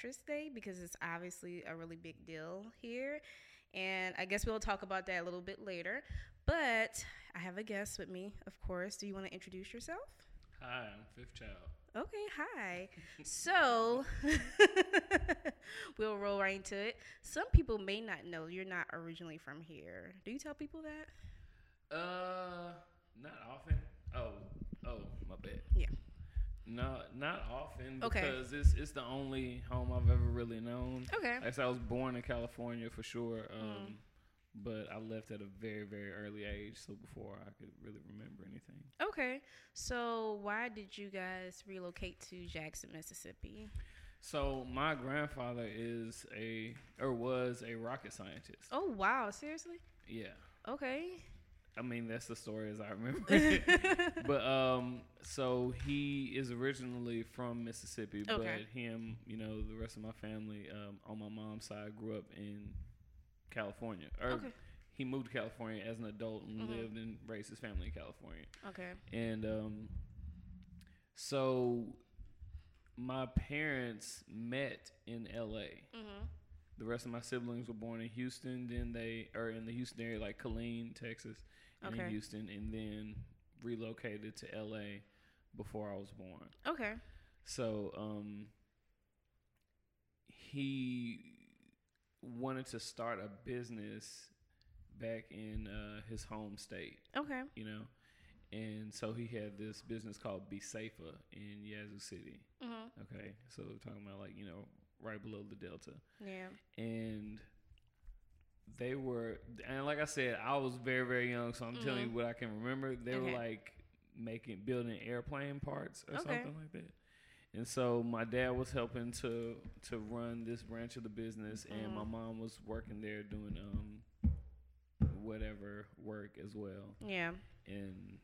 Patrick's Day because it's obviously a really big deal here. And I guess we'll talk about that a little bit later. But I have a guest with me, of course. Do you want to introduce yourself? Hi, I'm Fifth Child. Okay, hi. so we'll roll right into it. Some people may not know you're not originally from here. Do you tell people that? Uh, not often. Oh, oh, my bad. Yeah. No, not often Okay. because it's it's the only home I've ever really known. Okay. Like I said, I was born in California for sure. Mm. Um, but I left at a very very early age, so before I could really remember anything. Okay. So why did you guys relocate to Jackson, Mississippi? So my grandfather is a or was a rocket scientist. Oh wow, seriously? Yeah. Okay. I mean, that's the story as I remember. it. but um, so he is originally from Mississippi, Okay. but him, you know, the rest of my family um, on my mom's side grew up in California. Or Okay. he moved to California as an adult and Mhm. lived and raised his family in California. Okay. And um, so my parents met in L.A. Mhm. The rest of my siblings were born in Houston. Then they are in the Houston area, like Killeen, Texas, and in Houston, and then relocated to LA before I was born. Okay. So um, he wanted to start a business back in uh, his home state, Okay. you know, and so he had this business called Be Safer in Yazoo City. Mhm. Okay, so we're talking about like you know right below the Delta Yeah. and they were and like I said, I was very very young, so I'm telling you Mhm. what I can remember. They Okay. were like making building airplane parts or Okay. something like that. And so my dad was helping to to run this branch of the business, and my Mhm. mom was working there doing um whatever work as well. Yeah. And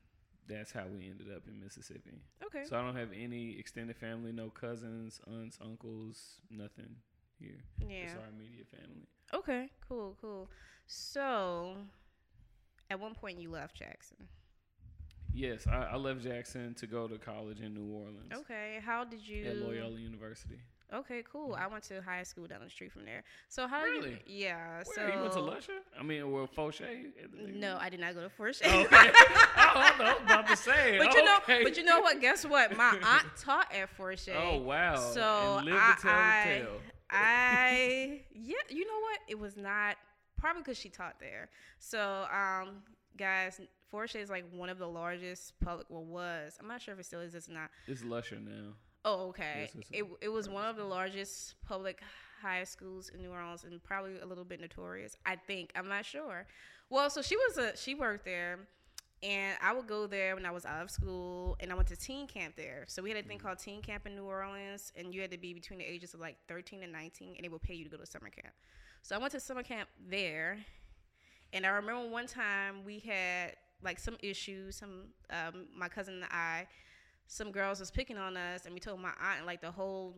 that's how we ended up in Mississippi. Okay. So I don't have any extended family, no cousins, aunts, uncles, nothing here. yeah. It's our immediate family. Okay, cool, cool. So, at one point you left Jackson. Yes, I, I left Jackson to go to college in New Orleans Okay, how did you? at Loyola University. Okay, cool. I went to high school down the street from there. So how Really? did you? Yeah. Where, so you went to Lusher? I mean, well, Fortier? No, I did not go to. Oh, okay. oh, I was about to say. but you know, but you know what? Guess what? My aunt taught at Forest. Oh wow! So I, to tell I, the tale. I, yeah, you know what? It was not probably because she taught there. So, um, guys, Forest is like one of the largest public. Well, was I'm not sure if it still is. It's not. It's Lusher now. Oh, okay. Yes, it's it it was one of the largest public high schools in New Orleans and probably a little bit notorious. I think I'm not sure. Well, so she was a she worked there, and I would go there when I was out of school, and I went to teen camp there. So we had a thing Mm-hmm. called teen camp in New Orleans, and you had to be between the ages of like 13 and 19, and they would pay you to go to summer camp. So I went to summer camp there, and I remember one time we had like some issues. Some um, my cousin and I, some girls was picking on us, and we told my aunt, and like the whole.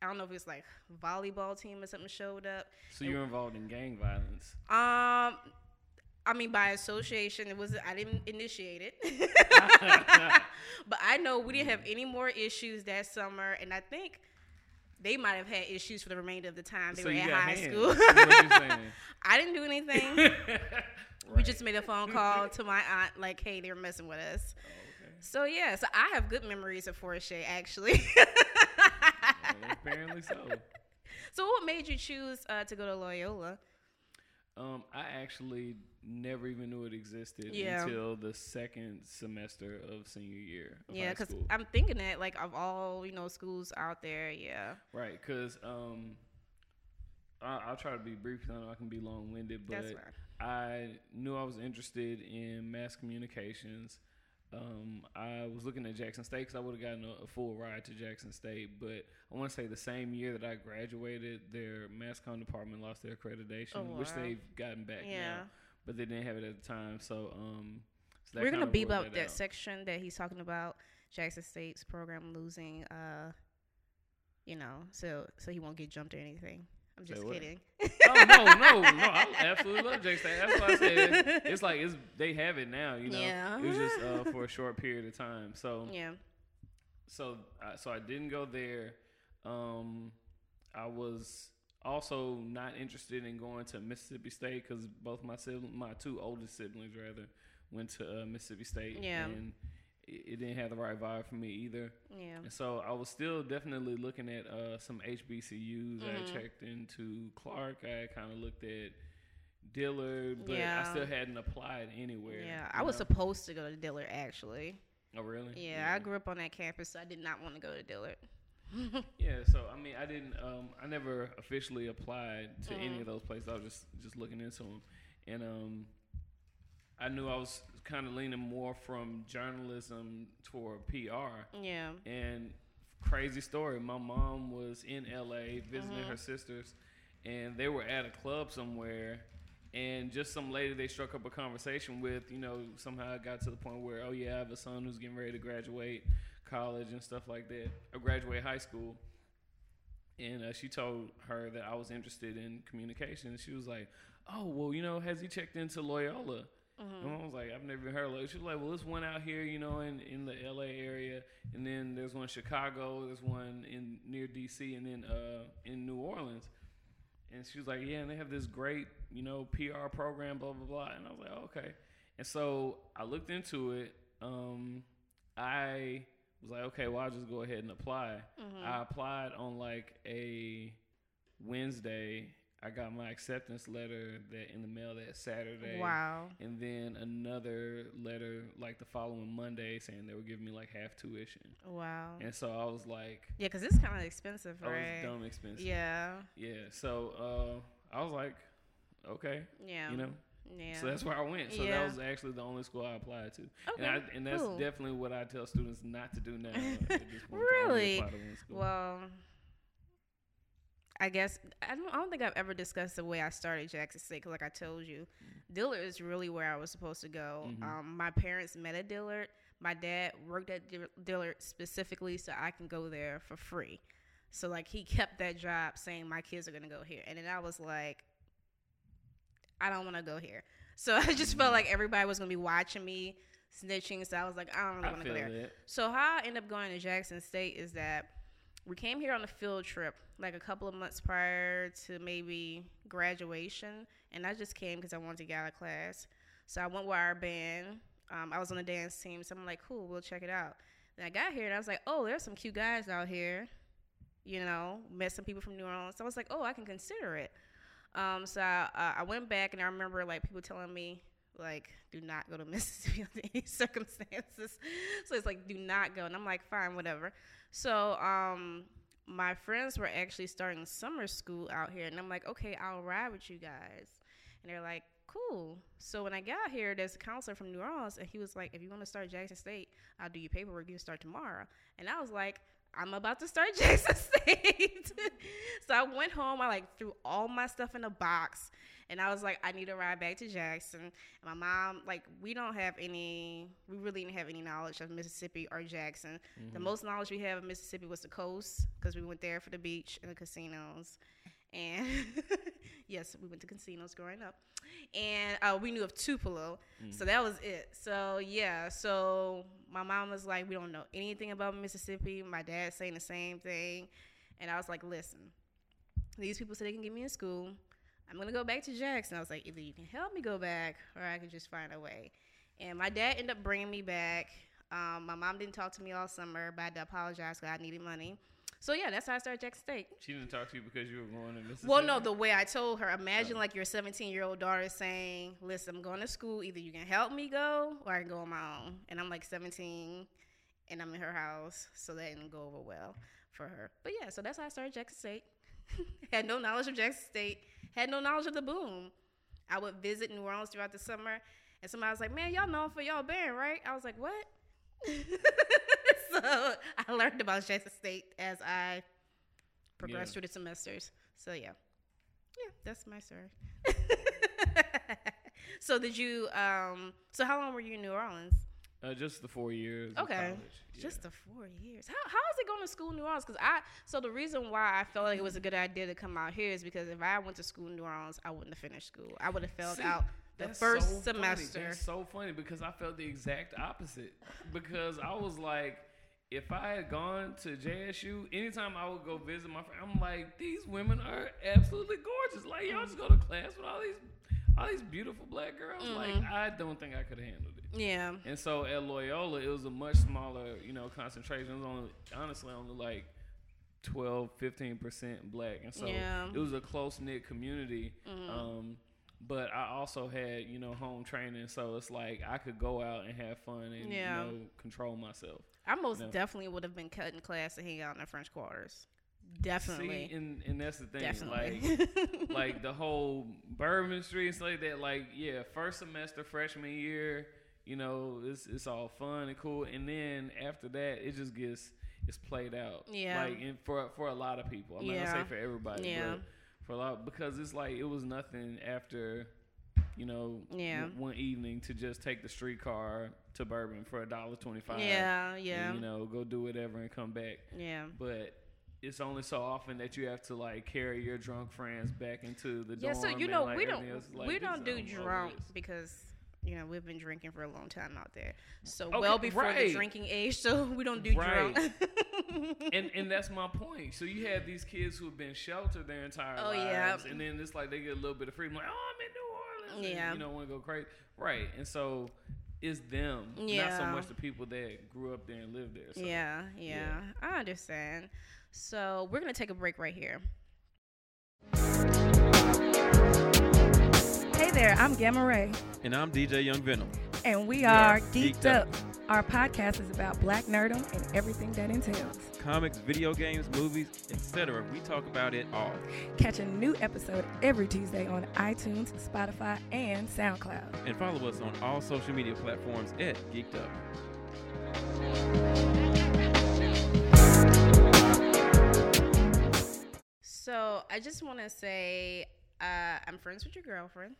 I don't know if it's like volleyball team or something showed up. So you're involved in gang violence. Um, I mean by association, it was I didn't initiate it, but I know we didn't have any more issues that summer, and I think they might have had issues for the remainder of the time they so were you at high hands. school. is what you're saying. I didn't do anything. We just made a phone call to my aunt, like, "Hey, they were messing with us." Oh. So yeah, so I have good memories of Forest actually. Well, apparently so. so what made you choose uh, to go to Loyola? Um, I actually never even knew it existed Yeah. until the second semester of senior year. Of Yeah, because. I'm thinking that like of all you know schools out there, yeah, right, because um, I, I'll try to be brief. I know I can be long winded, but. I knew I was interested in mass communications. Um, I was looking at Jackson State because I would have gotten a, a full ride to Jackson State, but I want to say the same year that I graduated, their mass comm department lost their accreditation, Oh, which they've gotten back Yeah, now, but they didn't have it at the time. So, um, so we're gonna beep out that section that he's talking about Jackson State's program losing, uh, you know, so so he won't get jumped or anything. I'm just what? kidding. oh no, no, no! I absolutely love Jackson State. That's why I said it's like it's they have it now. You know, Yeah. it was just uh, for a short period of time. So yeah. so uh, so I didn't go there. Um, I was also not interested in going to Mississippi State because both my sibling, my two oldest siblings rather, went to uh, Mississippi State. Yeah. And it, didn't have the right vibe for me either. Yeah. And so I was still definitely looking at uh, some HBCUs. I Mhm. checked into Clark. I kind of looked at Dillard, but Yeah. I still hadn't applied anywhere. Yeah, I was know? supposed to go to Dillard actually. Oh, really? Yeah, I grew up on that campus, so I did not want to go to Dillard. Yeah, so I mean, I didn't. Um, I never officially applied to any Mhm. of those places. I was just just looking into them, and um, I knew I was kind of leaning more from journalism toward PR. yeah. And crazy story, my mom was in LA visiting Mhm. her sisters, and they were at a club somewhere. And just some lady they struck up a conversation with, you know, somehow it got to the point where, oh yeah, I have a son who's getting ready to graduate college and stuff like that, or graduate high school. And uh, she told her that I was interested in communication. And she was like, oh, well, you know, has he checked into Loyola? Mm-hmm. And I was like, I've never even heard of it. She was like, well, there's one out here, you know, in, in the LA area, and then there's one in Chicago, there's one in near DC, and then uh, in New Orleans. And she was like, yeah, and they have this great, you know, PR program, blah blah blah. And I was like, oh, okay. And so I looked into it. Um, I was like, okay, well, I'll just go ahead and apply. Mm-hmm. I applied on like a Wednesday. I got my acceptance letter that in the mail that Saturday Wow. and then another letter like the following Monday saying they were giving me like half tuition. Wow. And so I was like, Yeah, because it's kind of expensive, I was right? dumb expensive. Yeah. Yeah. So uh, I was like, okay, Yeah. you know. Yeah. So that's where I went. So Yeah. that was actually the only school I applied to. okay. And, I, and that's cool. definitely what I tell students not to do now. at this point, Really? apply to one. Well, I guess I don't. I don't think I've ever discussed the way I started Jackson State. 'cause like I told you, Dillard is really where I was supposed to go. Mhm. Um, my parents met at Dillard. My dad worked at Dillard specifically so I can go there for free. So like he kept that job, saying my kids are gonna go here, and then I was like, I don't want to go here. So I just felt like everybody was gonna be watching me, snitching. So I was like, I don't really want to go there. So how I end up going to Jackson State is that we came here on a field trip like a couple of months prior to maybe graduation, and I just came because I wanted to get out of class. So I went with our band. Um, I was on the dance team, so I'm like, cool, we'll check it out. Then I got here and I was like, oh, there's some cute guys out here. You know, met some people from New Orleans. So I was like, oh, I can consider it. Um, so I, uh, I went back and I remember like people telling me like, do not go to Mississippi under any circumstances. So it's like, do not go. And I'm like, fine, whatever. So um, my friends were actually starting summer school out here, and I'm like, okay, I'll ride with you guys. And they're like, cool. So when I got here, there's a counselor from New Orleans, and he was like, if you want to start Jackson State, I'll do your paperwork. You can start tomorrow. And I was like, I'm about to start Jackson State. so I went home. I like threw all my stuff in a box, and I was like, I need to ride back to Jackson. And my mom, like, we don't have any, we really didn't have any knowledge of Mississippi or Jackson. The Mhm. most knowledge we have of Mississippi was the coast because we went there for the beach and the casinos. And yes, we went to casinos growing up. And uh, we knew of Tupelo. So that was it. So yeah, so my mom was like, we don't know anything about Mississippi. My dad saying the same thing. And I was like, listen, these people said they can get me in school. I'm gonna go back to Jackson. I was like, either you can help me go back, or I can just find a way. And my dad ended up bringing me back. Um, my mom didn't talk to me all summer, but I had to apologize because I needed money. So yeah, that's how I started Jackson State. She didn't talk to you because you were going to Mississippi. Well, no, the way I told her, imagine oh. like your 17 year old daughter saying, "Listen, I'm going to school. Either you can help me go, or I can go on my own." And I'm like 17, and I'm in her house, so that didn't go over well for her. But yeah, so that's how I started Jackson State. had no knowledge of Jackson State. Had no knowledge of the boom. I would visit New Orleans throughout the summer, and somebody was like, "Man, y'all known for y'all band, right?" I was like, "What?" so I learned about Jackson State as I progressed Yeah. through the semesters. So yeah, yeah, that's my story. so did you? Um, so how long were you in New Orleans? Uh, just the four years. of Okay. college. Just the four years. How how is it going to school in New Orleans? Because I so the reason why I felt like it was a good idea to come out here is because if I went to school in New Orleans, I wouldn't have finished school. I would have failed See, out the first so funny. semester. That's so funny because I felt the exact opposite. Because I was like, if I had gone to JSU, anytime I would go visit my friend, I'm like, these women are absolutely gorgeous. Like y'all just go to class with all these all these beautiful black girls. Mm-hmm. Like I don't think I could have handled it. Yeah. And so at Loyola, it was a much smaller, you know, concentration. It was only honestly only like 12, 15 percent black, and so Yeah. Mm-hmm. it was a close knit community. Um, but I also had, you know, home training, so it's like I could go out and have fun and Yeah. you know control myself. I most No. definitely would have been cutting class to hang out in the French quarters. Definitely. See, and and that's the thing, Definitely. like like the whole Bourbon Street and stuff like that. Like yeah, first semester freshman year, you know, it's it's all fun and cool, and then after that, it just gets it's played out. Yeah. like and for for a lot of people. I'm not gonna say for everybody, Yeah. but for a lot because it's like it was nothing after. You know, Yeah. w- one evening to just take the streetcar to Bourbon for a dollar twenty five. yeah, yeah, And, you know, go do whatever and come back yeah. but it's only so often that you have to like carry your drunk friends back into the Yeah, dorm. so you and, know like, we don't like, we don't do drunk because you know we've been drinking for a long time out there. So Okay, well before the drinking age, so we don't do Right. drunk. and and that's my point. So you have these kids who've been sheltered their entire Oh, yeah. lives, and then it's like they get a little bit of freedom, like oh I'm in New Yeah. you don't want to go crazy, right? And so it's them, not so much the people that grew up there and lived there. So. yeah, yeah, I understand. So we're gonna take a break right here. Hey there, I'm Gamma Ray, And I'm DJ Young Venom. and we We are are Geeked, Geeked Up. Up. Our podcast is about black nerdom and everything that entails. Comics, video games, movies, etc. We talk about it all. Catch a new episode every Tuesday on iTunes, Spotify, and SoundCloud. And follow us on all social media platforms at Geeked Up. So I just want to say uh, I'm friends with your girlfriend.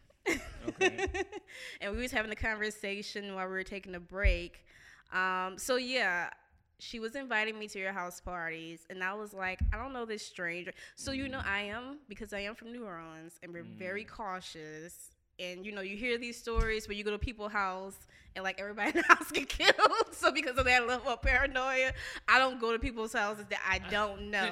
Okay. and we was having a conversation while we were taking a break. Um, so yeah, she was inviting me to your house parties, and I was like, I don't know this stranger. So you know, I am because I am from New Orleans, and we're very cautious. And you know, you hear these stories where you go to people's house and like everybody in the house get killed. So because of that level of paranoia, I don't go to people's houses that I don't know.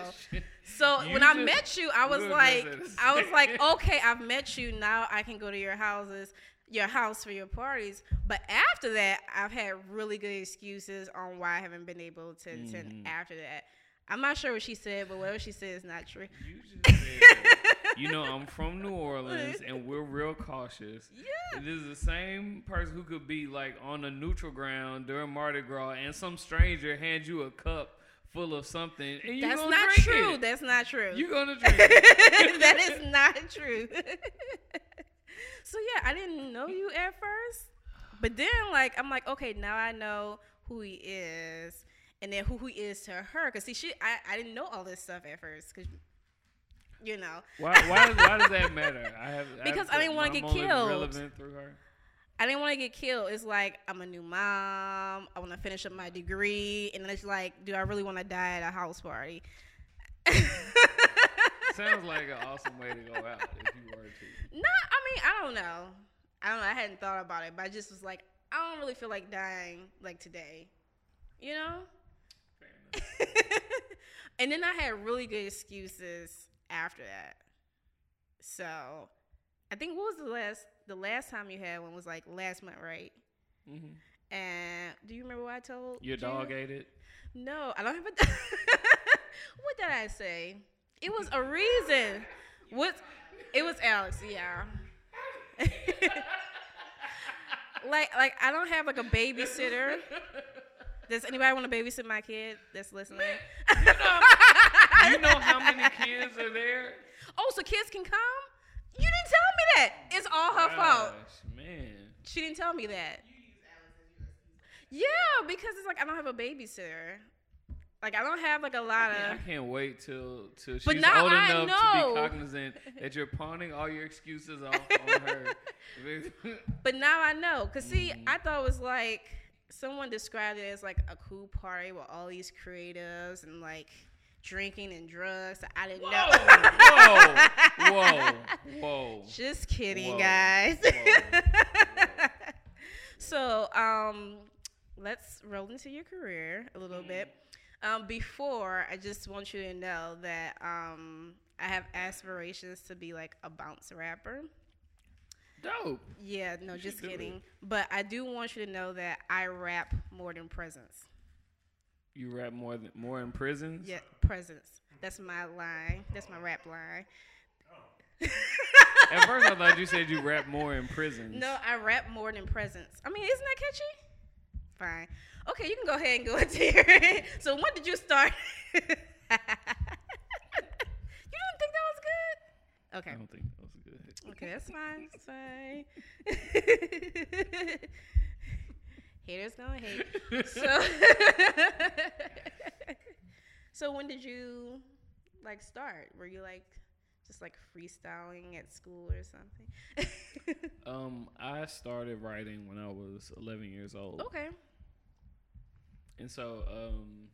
So You when I met you, I was like, I was like, okay, I've met you. Now I can go to your houses, your house for your parties. But after that, I've had really good excuses on why I haven't been able to attend Mhm. after that. I'm not sure what she said, but whatever she said is not true. You just said, you know, I'm from New Orleans and we're real cautious. Yeah. This is the same person who could be like on a neutral ground during Mardi Gras and some stranger hands you a cup full of something and you That's gonna not drink true. It. That's not true. You're gonna drink it. that is not true. so yeah, I didn't know you at first, but then like I'm like, okay, now I know who he is, and then who he is to her. Cause see, she, I, I didn't know all this stuff at first, cause you know, Why, why, does, why does that matter? I have Because I didn't wanna get killed. Relevant through her. I didn't want to get killed. It's like I'm a new mom. I want to finish up my degree, and then it's like, do I really want to die at a house party? Sounds like an awesome way to go out if you were to. No, I mean, I don't know. I don't know. I hadn't thought about it, but I just was like, I don't really feel like dying like today. You know? Fair enough. and then I had really good excuses after that. So, I think what was the last the last time you had one was like last month, right? Mm-hmm. And do you remember what I told Your you? dog ate it. No, I don't have a. dog. what did I say? It was a reason. What? It was Alex. Yeah. like, like I don't have like a babysitter. Does anybody want to babysit my kid that's listening? You know how many kids are there? oh, so kids can come? You didn't tell me that. It's all her fault. Man. She didn't tell me that. Yeah, because it's like I don't have a babysitter. Like I don't have like a lot of. I can't wait till till she's old I enough to be cognizant that you're pawning all your excuses off on her. But now I know. Cause see, Mm. I thought it was like someone described it as like a cool party with all these creatives and like drinking and drugs. So I didn't know. whoa, whoa, whoa. Just kidding, Whoa. guys. Whoa. so, um, let's roll into your career a little Mm. bit. Um, before, I just want you to know that um, I have aspirations to be like a bounce rapper. Dope. Yeah, no, just kidding. But I do want you to know that I rap more than presence. You rap more than more in prisons. Yeah, presence. That's my line. That's my rap line. At first, I thought you said you rap more in prisons. No, I rap more than presence. I mean, isn't that catchy? Fine. Okay, you can go ahead and go into here. so when did you start? you didn't think that was good? Okay. I don't think that was good. Okay, that's fine. That's fine. Haters gonna hate. So, so when did you like start? Were you like just like freestyling at school or something? Um, I started writing when I was 11 years old, okay. And so um,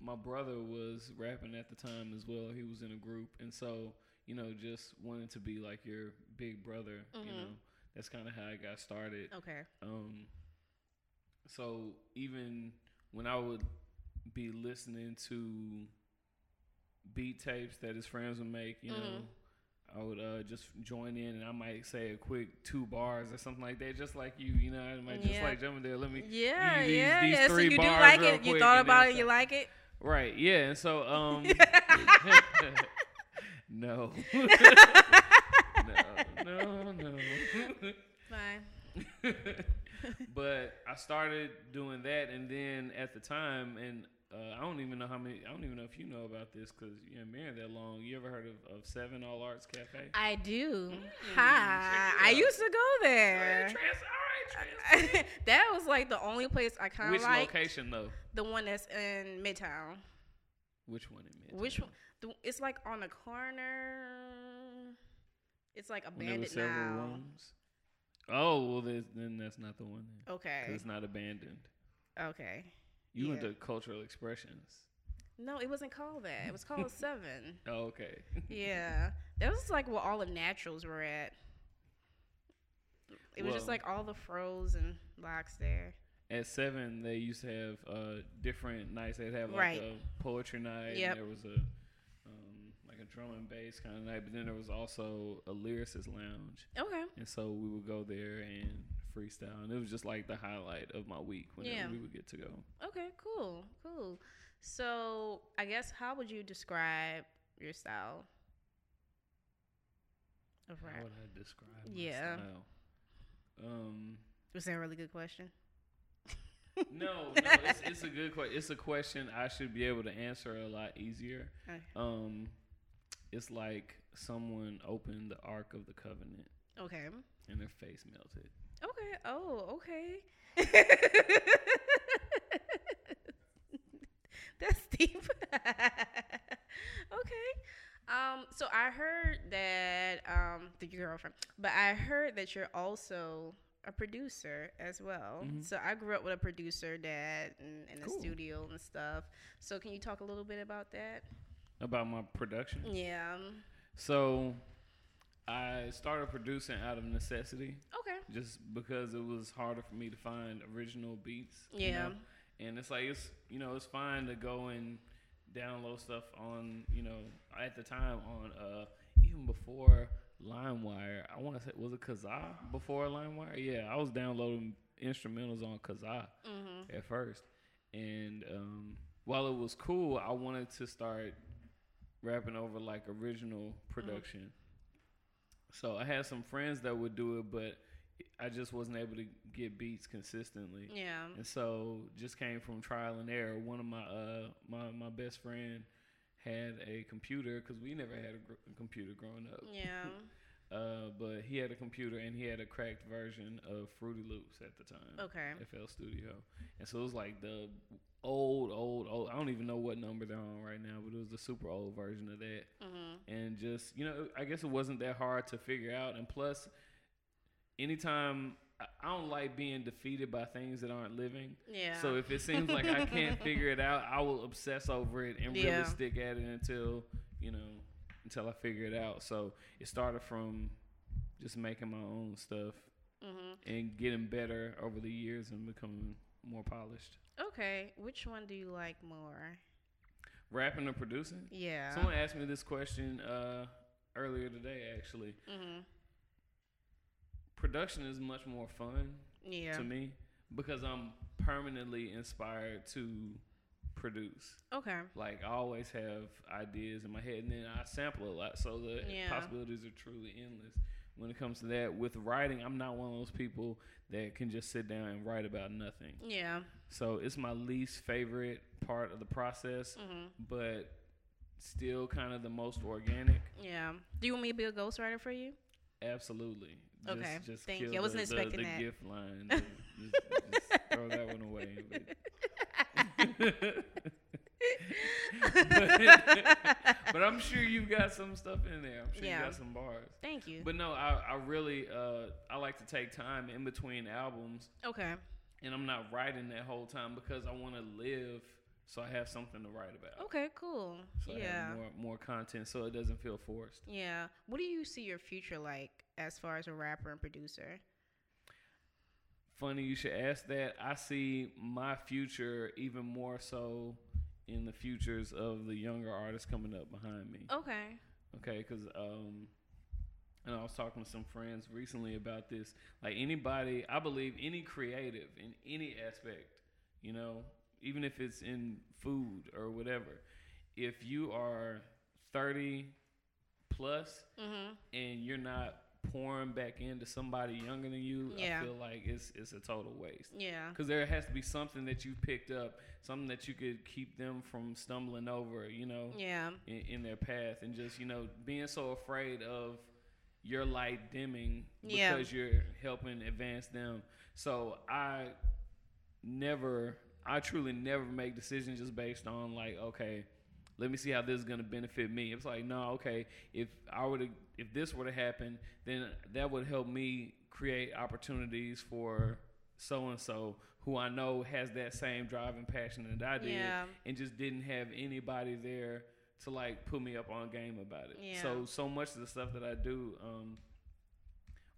my brother was rapping at the time as well. He was in a group, and so you know, just wanted to be like your big brother. You Mhm. know, that's kind of how I got started. Okay. Um, so even when I would be listening to beat tapes that his friends would make, you know, Mhm. I would uh, just join in and I might say a quick two bars or something like that, just like you, you know, I might just Yeah. like jump in there. Let me, Yeah, these- yeah, these yeah. So you do like it? You thought about it? stop. You like it? right? Yeah, and so um, no, no, no, no. Fine. but I started doing that, and then at the time, and uh, I don't even know how many. I don't even know if you know about this because you haven't been here that long. You ever heard of, of Seven All Arts Cafe? I do. Mm, Hi. I used to go Oh, yeah, there. trans- all right, that was like the only place I kind of of liked. location though? The one that's in Midtown. Which one in Midtown? Which one? The, it's like on the corner. It's like there abandoned several now. rooms. Oh well, then that's not the one. Then. Okay. it's not abandoned. Okay. You went to Cultural Expressions. No, it wasn't called that. It was called Seven. Oh, okay. Yeah, that was like where all the naturals were at. It was just like all the froze and locks there. At seven, they used to have uh, different nights. They'd have like Right. a poetry night. Yep. And there was a um, like a drum and bass kind of night, but then there was also a lyricist lounge, Okay. and so we would go there and freestyle, and it was just like the highlight of my week whenever Yeah. we would get to go. Okay. Cool. Cool. So I guess how would you describe your style of rap? How would I describe my Yeah. style? Um, Was that a really good question? no, no, it's, it's a good question. It's a question I should be able to answer a lot easier. Okay. Um, it's like someone opened the Ark of the Covenant Okay. and their face melted. Okay. Oh, okay. That's deep. okay. Um, so I heard that um the girlfriend, but I heard that you're also a producer as well. Mhm. So I grew up with a producer dad in, in the Cool. studio and stuff. So can you talk a little bit about that? About my production. Yeah. So I started producing out of necessity Okay. just because it was harder for me to find original beats. you Yeah. know? And it's like it's you know, it's fine to go and download stuff on, you know, at the time on uh even before LimeWire. I want to say was it Kazaa before LimeWire? Yeah, I was downloading instrumentals on Kazaa Mhm. at first. And um, while it was cool, I wanted to start rapping over like original production. So I had some friends that would do it, but I just wasn't able to get beats consistently. Yeah. And so just came from trial and error. One of my uh my my best friend had a computer because we never had a, gr- a computer growing up. Yeah. Uh, but he had a computer and he had a cracked version of Fruity Loops at the time. Okay. FL Studio, and so it was like the old, old, old. I don't even know what number they're on right now, but it was the super old version of that. Mhm. And just you know, I guess it wasn't that hard to figure out. And plus, anytime I- I don't like being defeated by things that aren't living. Yeah. So if it seems like I can't figure it out, I will obsess over it and really stick at it until you know until I figure it out. So it started from just making my own stuff Mhm. and getting better over the years and becoming more polished. Okay, which one do you like more? Rapping or producing? Yeah. Someone asked me this question uh, earlier today. Actually, Mhm. production is much more fun Yeah. to me because I'm permanently inspired to produce. Okay. Like I always have ideas in my head, and then I sample a lot, so the Yeah. possibilities are truly endless. When it comes to that, with writing, I'm not one of those people that can just sit down and write about nothing. Yeah. So it's my least favorite part of the process, Mhm. but still kind of the most organic. Yeah. Do you want me to be a ghostwriter for you? Absolutely. Okay, Just, just thank you. I wasn't the, the- expecting the that. gift line. just, just- just throw that one away. But, but I'm sure you've got some stuff in there. I'm sure Yeah. you got some bars. Thank you. But no, I, I really uh, I like to take time in between albums, okay. and I'm not writing that whole time because I want to live, so I have something to write about. Okay. Cool. So I yeah. have more more content, so it doesn't feel forced. Yeah. What do you see your future like as far as a rapper and producer? Funny you should ask that. I see my future even more so in the futures of the younger artists coming up behind me. Okay. Okay, because um, and I was talking to some friends recently about this. Like anybody, I believe any creative in any aspect, you know, even if it's in food or whatever, if you are thirty plus Mhm. and you're not pouring back into somebody younger than you, Yeah. I feel like it's it's a total waste. Yeah. Because there has to be something that you picked up, something that you could keep them from stumbling over, you know, Yeah. in, in their path, and just you know being so afraid of your light dimming Yeah. because you're helping advance them. So I never, I truly never make decisions just based on like, okay, let me see how this is gonna benefit me. It's like, no, okay, if I were to, if this were to happen, then that would help me create opportunities for so and so who I know has that same drive and passion that I did, Yeah. and just didn't have anybody there to like put me up on game about it. Yeah. So so much of the stuff that I do, um,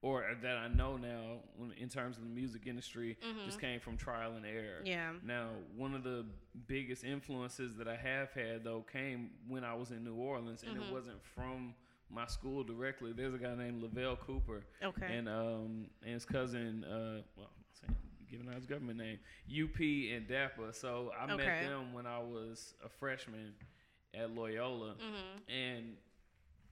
or that I know now in terms of the music industry, just came from trial and error. Mm-hmm. Yeah. Now, one of the biggest influences that I have had though came when I was in New Orleans, and Mm-hmm. it wasn't from my school directly. There's a guy named Lavelle Cooper, Okay. and um and his cousin, uh, well, I'm saying giving out his government name, UP and DAPA. So I Okay. met them when I was a freshman at Loyola, mhm. and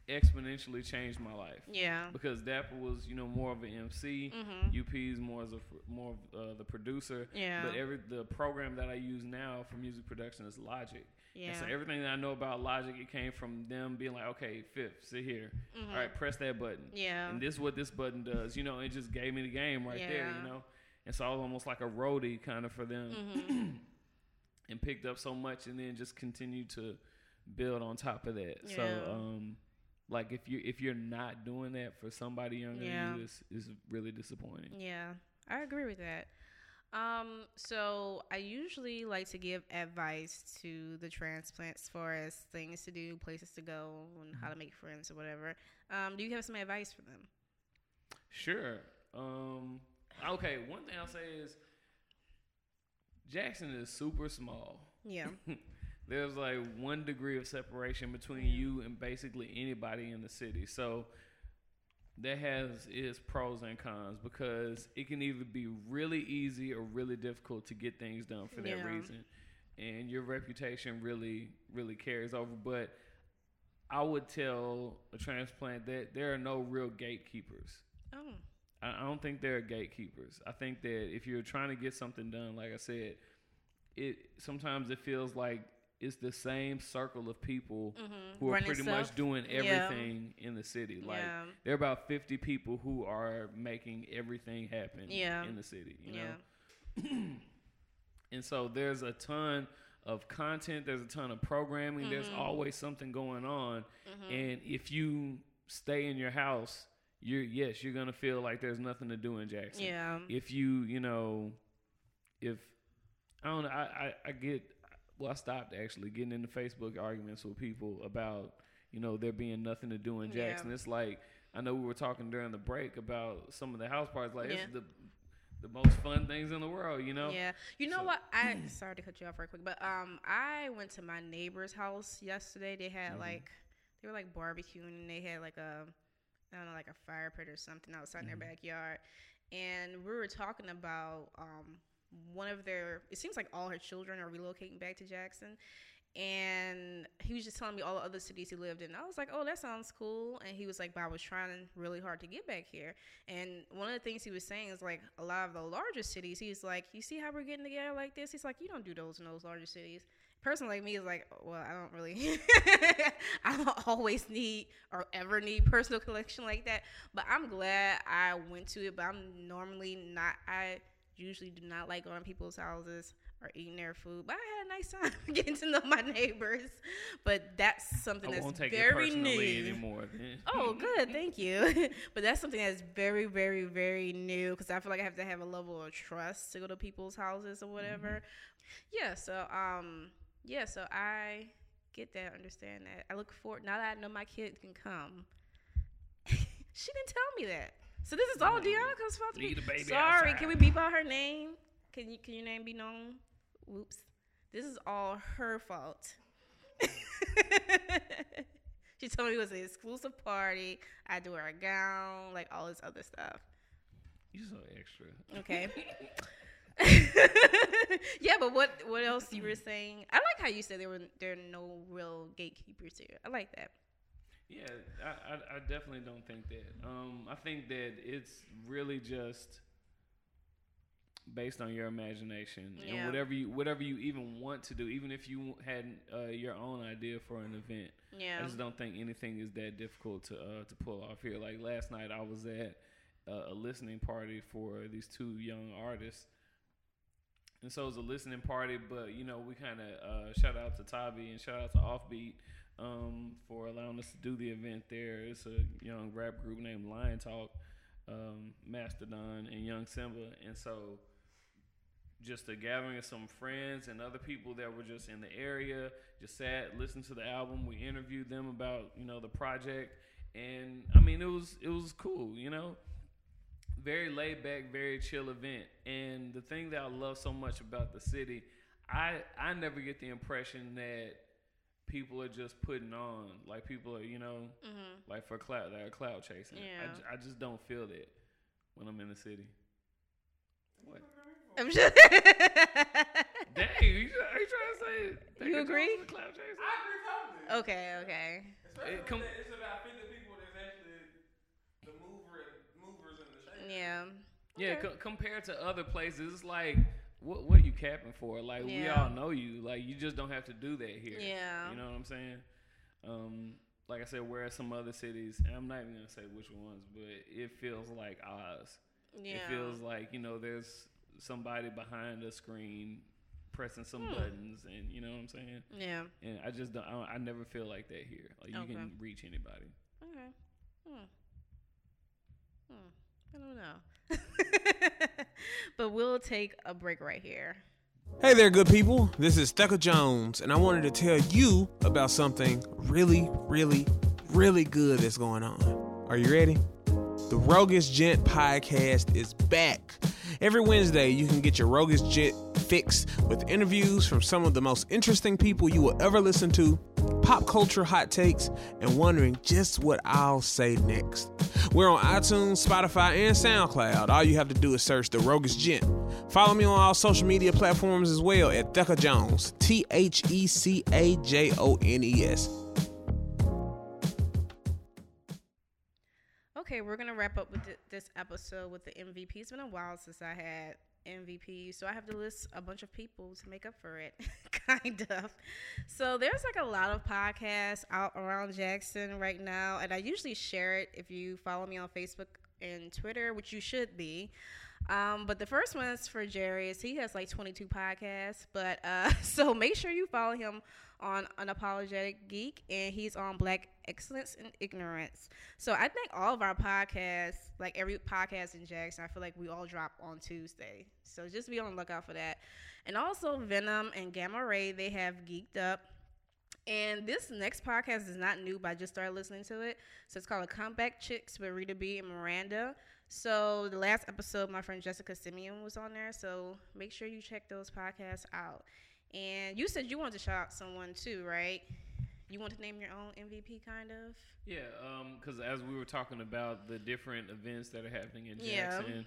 exponentially changed my life Yeah. because DAPA was you know more of an MC. Mhm. UP's more as a more of uh, the producer. Yeah. But every the program that I use now for music production is Logic. Yeah. And so everything that I know about Logic, it came from them being like, okay, fifth, sit here. Mhm. All right, press that button. Yeah. And this is what this button does. You know, it just gave me the game right there. You know. And so I was almost like a roadie kind of for them, Mhm. and picked up so much, and then just continued to build on top of that. Yeah. So, um, like if you if you're not doing that for somebody younger Yeah. than you, it's, it's really disappointing. Yeah, I agree with that. Um, so I usually like to give advice to the transplants as far as things to do, places to go, and how to make friends or whatever. Um, do you have some advice for them? Sure. Um, okay, one thing I'll say is Jackson is super small. Yeah. There's like one degree of separation between you and basically anybody in the city. So that has its pros and cons because it can either be really easy or really difficult to get things done for that Yeah. reason. And your reputation really, really carries over. But I would tell a transplant that there are no real gatekeepers. oh. I I don't think there are gatekeepers. I think that if you're trying to get something done, like I said, it sometimes it feels like it's the same circle of people Mhm. who are Running pretty much doing Yeah. everything in the city. Like Yeah. there are about 50 people who are making everything happen Yeah. in the city, you Yeah. know. and so there's a ton of content, there's a ton of programming, there's Mm-hmm. always something going on. And if you stay in your house, you're yes, you're gonna feel like there's nothing to do in Jackson. Yeah. If you, you know, if I don't know, I, I, I get well, I stopped actually getting into Facebook arguments with people about, you know, there being nothing to do in Yeah. Jackson. It's like I know we were talking during the break about some of the house parties. Like Yeah. it's the the most fun things in the world. You know. Yeah. You know So- what? I sorry to cut you off real quick, but um, I went to my neighbor's house yesterday. They had Mhm. like they were like barbecuing. and They had like a I don't know, like a fire pit or something outside in Mhm. their backyard, and we were talking about um one of their. It seems like all her children are relocating back to Jackson. And he was just telling me all the other cities he lived in. I was like, "Oh, that sounds cool." And he was like, "But I was trying really hard to get back here." And one of the things he was saying is like a lot of the larger cities, he's like, You see how we're getting together like this? He's like, You don't do those in those larger cities. Person like me is like, Well, I don't really I don't always need or ever need personal collection like that. But I'm glad I went to it, but I'm normally not I usually do not like going to people's houses or eating their food. But I had a nice time getting to know my neighbors. But that's something I that's won't take it very new. anymore. Oh, good. Thank you. but that's something that's very, very, very new because I feel like I have to have a level of trust to go to people's houses or whatever. Yeah. So, um, yeah. So I get that, understand that. I look forward now that I know my kid can come. she didn't tell me that. So this is all Deanna comes fault to me. Leave the baby Sorry. outside. Can we beep out her name? Can you can your name be known? Whoops. This is all her fault. she told me it was an exclusive party. I had to wear a gown, like all this other stuff. You so extra. Okay. yeah, but what what else you were saying? I like how you said there were there are no real gatekeepers here. I like that. Yeah, I, I, I definitely don't think that. Um, I think that it's really just based on your imagination Yeah. and whatever you whatever you even want to do. Even if you had uh, your own idea for an event, Yeah. I just don't think anything is that difficult to uh, to pull off here. Like last night, I was at uh, a listening party for these two young artists. And so it was a listening party, but you know, we kind of uh, shout out to Tabi and shout out to Offbeat um, for allowing us to do the event there. It's a young rap group named Lion Talk, um, Mastodon, and Young Simba. And so just a gathering of some friends and other people that were just in the area, just sat, listened to the album. We interviewed them about, you know, the project. And I mean, it was it was cool, you know very laid back, very chill event. And the thing that I love so much about the city, I I never get the impression that people are just putting on, like people are, you know, Mm-hmm. like for cloud, they're cloud chasing. I, Yeah. ju- I just don't feel that when I'm in the city. What? I'm just. Dang, you, are you trying to say Becca You Jones agree? is cloud chaser? I agree totally. okay. Okay. It com- it's about 50 people that's actually the mover and movers and the shakers. Yeah. Yeah, co- compared to other places, it's like, what what are you capping for? Like we all know you. Like you just don't have to do that here. Yeah. You know what I'm saying? Um, like I said, whereas some other cities, and I'm not even gonna say which ones, but it feels like Oz. Yeah. It feels like you know there's somebody behind a screen pressing some Hmm. buttons, and you know what I'm saying. Yeah. And I just don't. I, don't- I never feel like that here. Like you Okay. can reach anybody. Okay. Hmm. Hmm. I don't know. but we'll take a break right here. Hey there, good people. This is Thecka Jones, and I wanted to tell you about something really, really, really good that's going on. Are you ready? The Rogus Gent podcast is back. Every Wednesday, you can get your Rogus Gent fix with interviews from some of the most interesting people you will ever listen to, pop culture hot takes, and wondering just what I'll say next. We're on iTunes, Spotify, and SoundCloud. All you have to do is search The Rogus Gent. Follow me on all social media platforms as well at Thecka Jones, T H E C A J O N E S. Okay, we're gonna wrap up with this episode with the MVP. It's been a while since I had MVP, so I have to list a bunch of people to make up for it, kind of. So there's like a lot of podcasts out around Jackson right now, and I usually share it if you follow me on Facebook and Twitter, which you should be. Um, but the first one is for Jarius. He has like 22 podcasts, but uh, so make sure you follow him on Unapologetic Geek, and he's on Black Excellence and Ignorance. So I think all of our podcasts, like every podcast in Jackson, I feel like we all drop on Tuesday. So just be on the lookout for that. And also Venom and Gamma Ray, they have Geeked Up. And this next podcast is not new, but I just started listening to it. So it's called A Comeback Chicks with Rita B and Miranda. So the last episode, my friend Jessica Simeon was on there. So make sure you check those podcasts out. And you said you wanted to shout out someone too, right? You want to name your own MVP, kind of? Yeah, because as we were talking about the different events that are happening in Jackson, Yeah.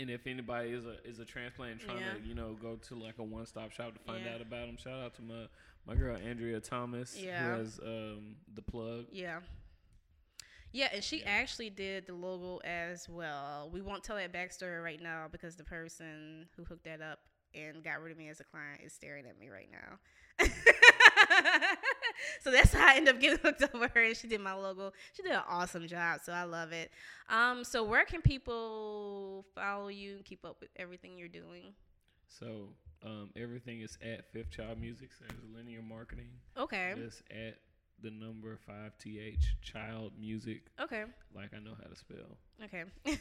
And if anybody is a is a transplant trying Yeah. to you know go to like a one stop shop to find Yeah. out about them, shout out to my my girl Andrea Thomas Yeah. who has um, the plug. Yeah. Yeah, and she actually did the logo as well. We won't tell that backstory right now because the person who hooked that up and got rid of me as a client is staring at me right now. so that's how I ended up getting hooked up with her, and she did my logo. She did an awesome job, so I love it. Um, so where can people follow you and keep up with everything you're doing? So um, everything is at Fifth Child Music. So there's linear marketing. Okay. Just at the number five th child music, Okay. like I know how to spell. Okay.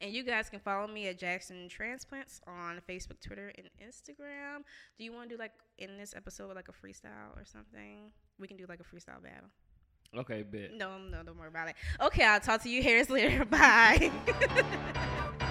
and you guys can follow me at Jackson Transplants on Facebook, Twitter, and Instagram. Do you want to do like in this episode like a freestyle or something? We can do like a freestyle battle. Okay, bet. No, no, don't worry about it. Okay, I'll talk to you here later. Bye.